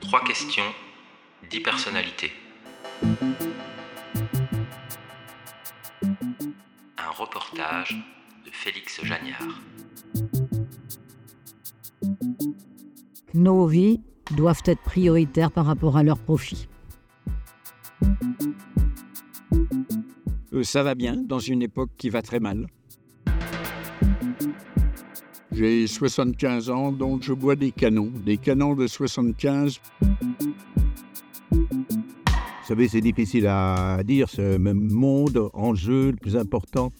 Trois questions, dix personnalités. Un reportage de Félix Jagnard. Nos vies doivent être prioritaires par rapport à leur profit. Euh, ça va bien dans une époque qui va très mal. J'ai 75 ans, donc je bois des canons, des canons de 75. Vous savez, c'est difficile à dire, ce même monde, enjeu le plus important.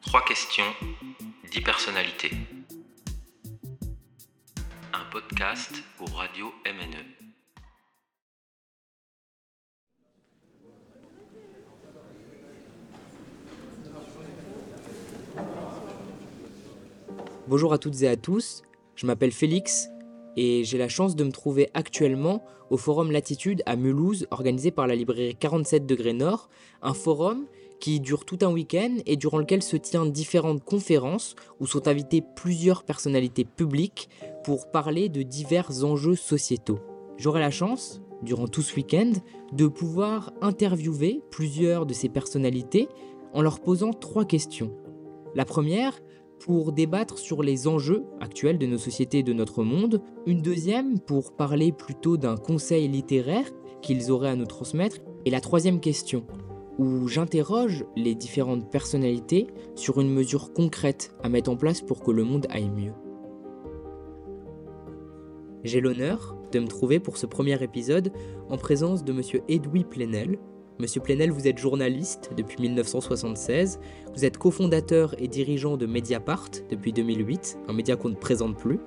Trois questions, dix personnalités. Un podcast pour Radio MNE. Bonjour à toutes et à tous, je m'appelle Félix et j'ai la chance de me trouver actuellement au Forum Latitude à Mulhouse organisé par la librairie 47 degrés Nord, un forum qui dure tout un week-end et durant lequel se tiennent différentes conférences où sont invitées plusieurs personnalités publiques pour parler de divers enjeux sociétaux. J'aurai la chance, durant tout ce week-end, de pouvoir interviewer plusieurs de ces personnalités en leur posant trois questions. La première, pour débattre sur les enjeux actuels de nos sociétés et de notre monde. Une deuxième pour parler plutôt d'un conseil littéraire qu'ils auraient à nous transmettre. Et la troisième question, où j'interroge les différentes personnalités sur une mesure concrète à mettre en place pour que le monde aille mieux. J'ai l'honneur de me trouver pour ce premier épisode en présence de Monsieur Edoui Plenel, Monsieur Plenel, vous êtes journaliste depuis 1976, vous êtes cofondateur et dirigeant de Mediapart depuis 2008, un média qu'on ne présente plus,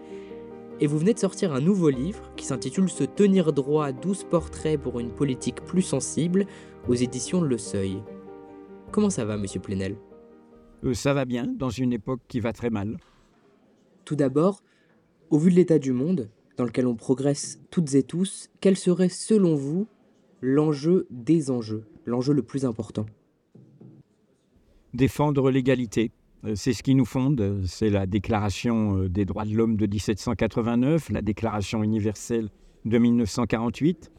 et vous venez de sortir un nouveau livre qui s'intitule Se tenir droit 12 portraits pour une politique plus sensible aux éditions Le Seuil. Comment ça va, Monsieur Plenel? Euh, ça va bien dans une époque qui va très mal. Tout d'abord, au vu de l'état du monde, dans lequel on progresse toutes et tous, quel serait selon vous l'enjeu des enjeux, l'enjeu le plus important Défendre l'égalité, euh, c'est ce qui nous fonde, c'est la Déclaration euh, des droits de l'homme de 1789, la Déclaration universelle de 1948.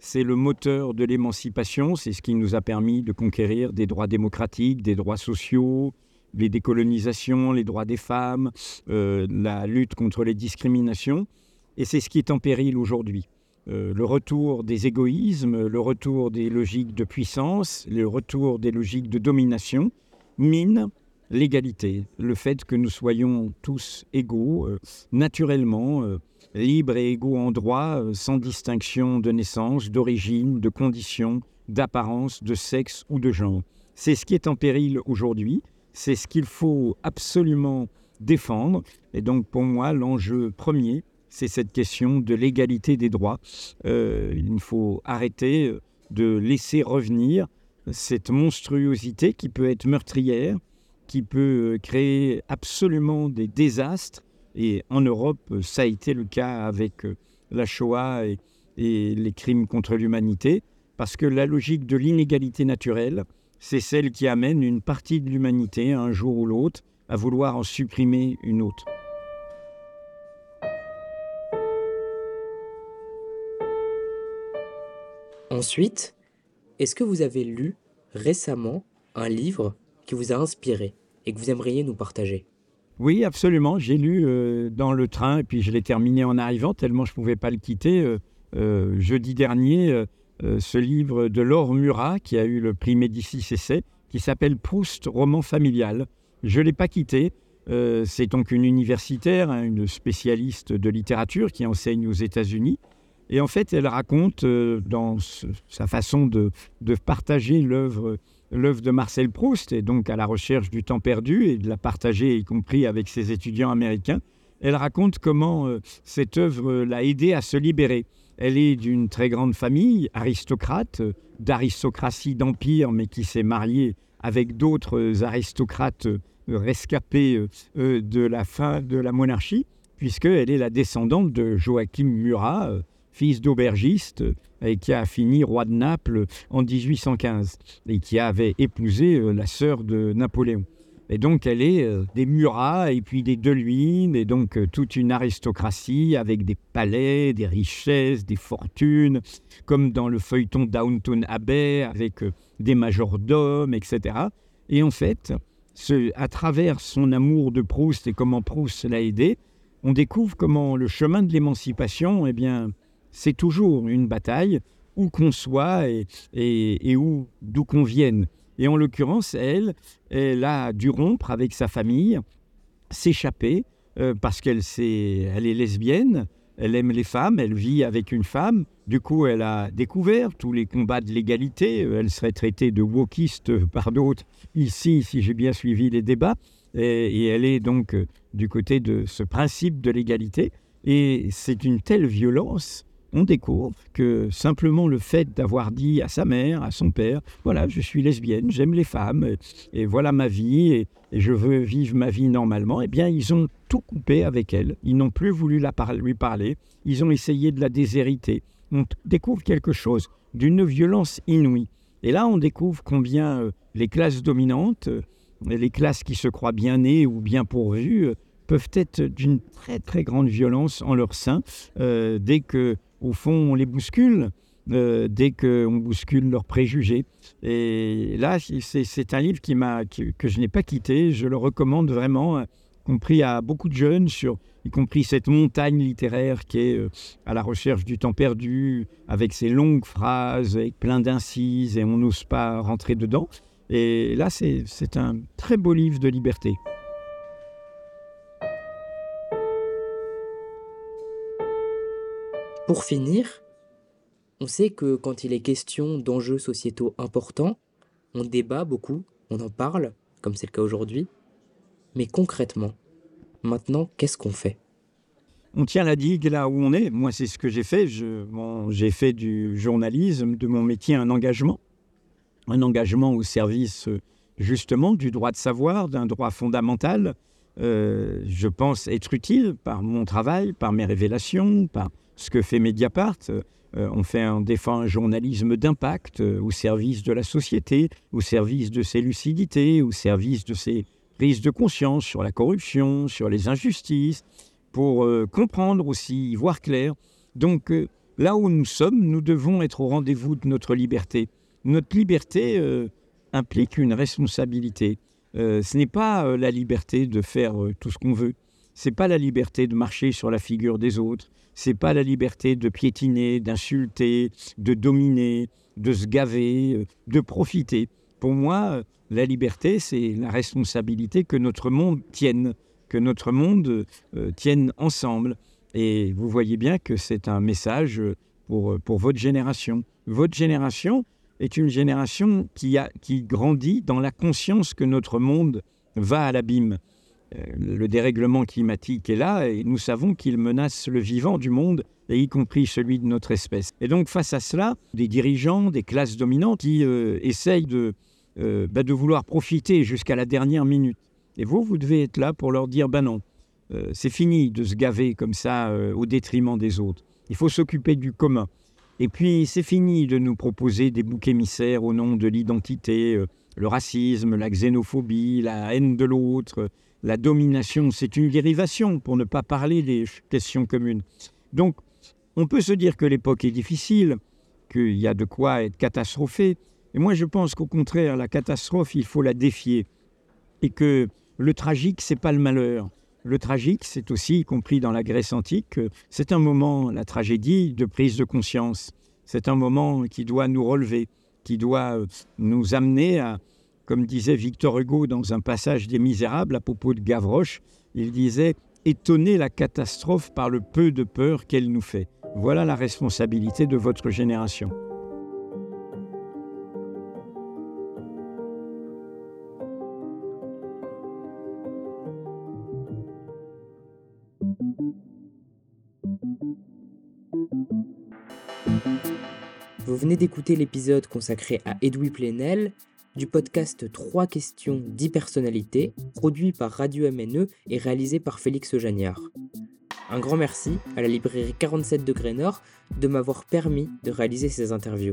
C'est le moteur de l'émancipation, c'est ce qui nous a permis de conquérir des droits démocratiques, des droits sociaux, les décolonisations, les droits des femmes, euh, la lutte contre les discriminations. Et c'est ce qui est en péril aujourd'hui. Euh, le retour des égoïsmes, le retour des logiques de puissance, le retour des logiques de domination mine l'égalité, le fait que nous soyons tous égaux, euh, naturellement, euh, libres et égaux en droit, sans distinction de naissance, d'origine, de condition, d'apparence, de sexe ou de genre. C'est ce qui est en péril aujourd'hui, c'est ce qu'il faut absolument défendre. Et donc pour moi, l'enjeu premier, c'est cette question de l'égalité des droits. Euh, il faut arrêter de laisser revenir cette monstruosité qui peut être meurtrière, qui peut créer absolument des désastres. Et en Europe, ça a été le cas avec la Shoah et les crimes contre l'humanité, parce que la logique de l'inégalité naturelle, c'est celle qui amène une partie de l'humanité, un jour ou l'autre, à vouloir en supprimer une autre. Ensuite, est-ce que vous avez lu récemment un livre qui vous a inspiré et que vous aimeriez nous partager? Oui, absolument. J'ai lu euh, dans le train et puis je l'ai terminé en arrivant tellement je ne pouvais pas le quitter. Euh, euh, jeudi dernier, ce livre de Laure Murat qui a eu le prix Médicis Essai qui s'appelle Proust, roman familial. Je ne l'ai pas quitté. C'est donc une universitaire, hein, une spécialiste de littérature qui enseigne aux États-Unis. Et en fait, elle raconte euh, dans sa façon de, partager l'œuvre l'œuvre de Marcel Proust, et donc à la recherche du temps perdu, et de la partager, y compris avec ses étudiants américains. Elle raconte comment euh, cette œuvre euh, l'a aidé à se libérer. Elle est d'une très grande famille, aristocrate, d'aristocratie d'empire, mais qui s'est mariée avec d'autres aristocrates rescapés de la fin de la monarchie, puisqu'elle est la descendante de Joachim Murat, fils d'aubergiste, et qui a fini roi de Naples en 1815, et qui avait épousé la sœur de Napoléon. Et donc, elle est euh, des Murat et puis des Deluine, et donc euh, toute une aristocratie avec des palais, des richesses, des fortunes, comme dans le feuilleton Downton Abbey, avec euh, des majordomes, etc. Et en fait, ce, à travers son amour de Proust et comment Proust l'a aidé, on découvre comment le chemin de l'émancipation, eh bien, c'est toujours une bataille, où qu'on soit et, où, d'où qu'on vienne. Et en l'occurrence, elle, elle a dû rompre avec sa famille, s'échapper, euh, parce qu'elle est, elle est lesbienne, elle aime les femmes, elle vit avec une femme. Du coup, elle a découvert tous les combats de l'égalité. Elle serait traitée de wokiste par d'autres ici, si j'ai bien suivi les débats. Et, elle est donc euh, du côté de ce principe de l'égalité. Et c'est une telle violence on découvre que simplement le fait d'avoir dit à sa mère, à son père, voilà, je suis lesbienne, j'aime les femmes, et, voilà ma vie, et, je veux vivre ma vie normalement, eh bien, ils ont tout coupé avec elle. Ils n'ont plus voulu la lui parler, ils ont essayé de la déshériter. On découvre quelque chose d'une violence inouïe. Et là, on découvre combien euh, les classes dominantes, euh, les classes qui se croient bien nées ou bien pourvues, euh, peuvent être d'une très très grande violence en leur sein dès que au fond, on les bouscule euh, dès qu'on bouscule leurs préjugés. Et là, c'est un livre qui que je n'ai pas quitté. Je le recommande vraiment, y compris à beaucoup de jeunes, sur, y compris cette montagne littéraire qui est euh, à la recherche du temps perdu, avec ses longues phrases, avec plein d'incises, et on n'ose pas rentrer dedans. Et là, c'est un très beau livre de liberté. Pour finir, on sait que quand il est question d'enjeux sociétaux importants, on débat beaucoup, on en parle, comme c'est le cas aujourd'hui. Mais concrètement, maintenant, qu'est-ce qu'on fait? On tient la digue là où on est. Moi, c'est ce que j'ai fait. j'ai fait du journalisme, de mon métier, un engagement. Un engagement au service, justement, du droit de savoir, d'un droit fondamental. Euh, je pense être utile par mon travail, par mes révélations, par ce que fait Mediapart. Euh, on, fait un, défend un journalisme d'impact euh, au service de la société, au service de ses lucidités, au service de ses prises de conscience sur la corruption, sur les injustices, pour euh, comprendre aussi, voir clair. Donc là où nous sommes, nous devons être au rendez-vous de notre liberté. Notre liberté implique une responsabilité. ce n'est pas la liberté de faire tout ce qu'on veut. C'est pas la liberté de marcher sur la figure des autres c'est pas la liberté de piétiner, d'insulter, de dominer, de se gaver, euh, de profiter. Pour moi, la liberté, c'est la responsabilité que notre monde tienne, que notre monde euh, tienne ensemble. Et vous voyez bien que c'est un message pour, pour votre génération. Votre génération est une génération qui, a, qui grandit dans la conscience que notre monde va à l'abîme. Euh, le dérèglement climatique est là et nous savons qu'il menace le vivant du monde, et y compris celui de notre espèce. Et donc face à cela, des dirigeants, des classes dominantes qui euh, essayent de, euh, bah, de vouloir profiter jusqu'à la dernière minute. Et vous, vous devez être là pour leur dire, ben non, c'est fini de se gaver comme ça au détriment des autres. Il faut s'occuper du commun. Et puis c'est fini de nous proposer des boucs émissaires au nom de l'identité, le racisme, la xénophobie, la haine de l'autre, la domination, c'est une dérivation, pour ne pas parler des questions communes. Donc, on peut se dire que l'époque est difficile, qu'il y a de quoi être catastrophé. Et moi, je pense qu'au contraire, la catastrophe, il faut la défier. Et que le tragique, c'est pas le malheur. Le tragique, c'est aussi, y compris dans la Grèce antique, c'est un moment, la tragédie, de prise de conscience. C'est un moment qui doit nous relever, qui doit euh, nous amener à, comme disait Victor Hugo dans un passage des Misérables à propos de Gavroche, il disait Étonner la catastrophe par le peu de peur qu'elle nous fait. Voilà la responsabilité de votre génération. Venez d'écouter l'épisode consacré à Edoui Plenel, du podcast 3 questions 10 personnalités, produit par Radio MNE et réalisé par Félix Jagnard. Un grand merci à la librairie 47 degrés Nord de m'avoir permis de réaliser ces interviews.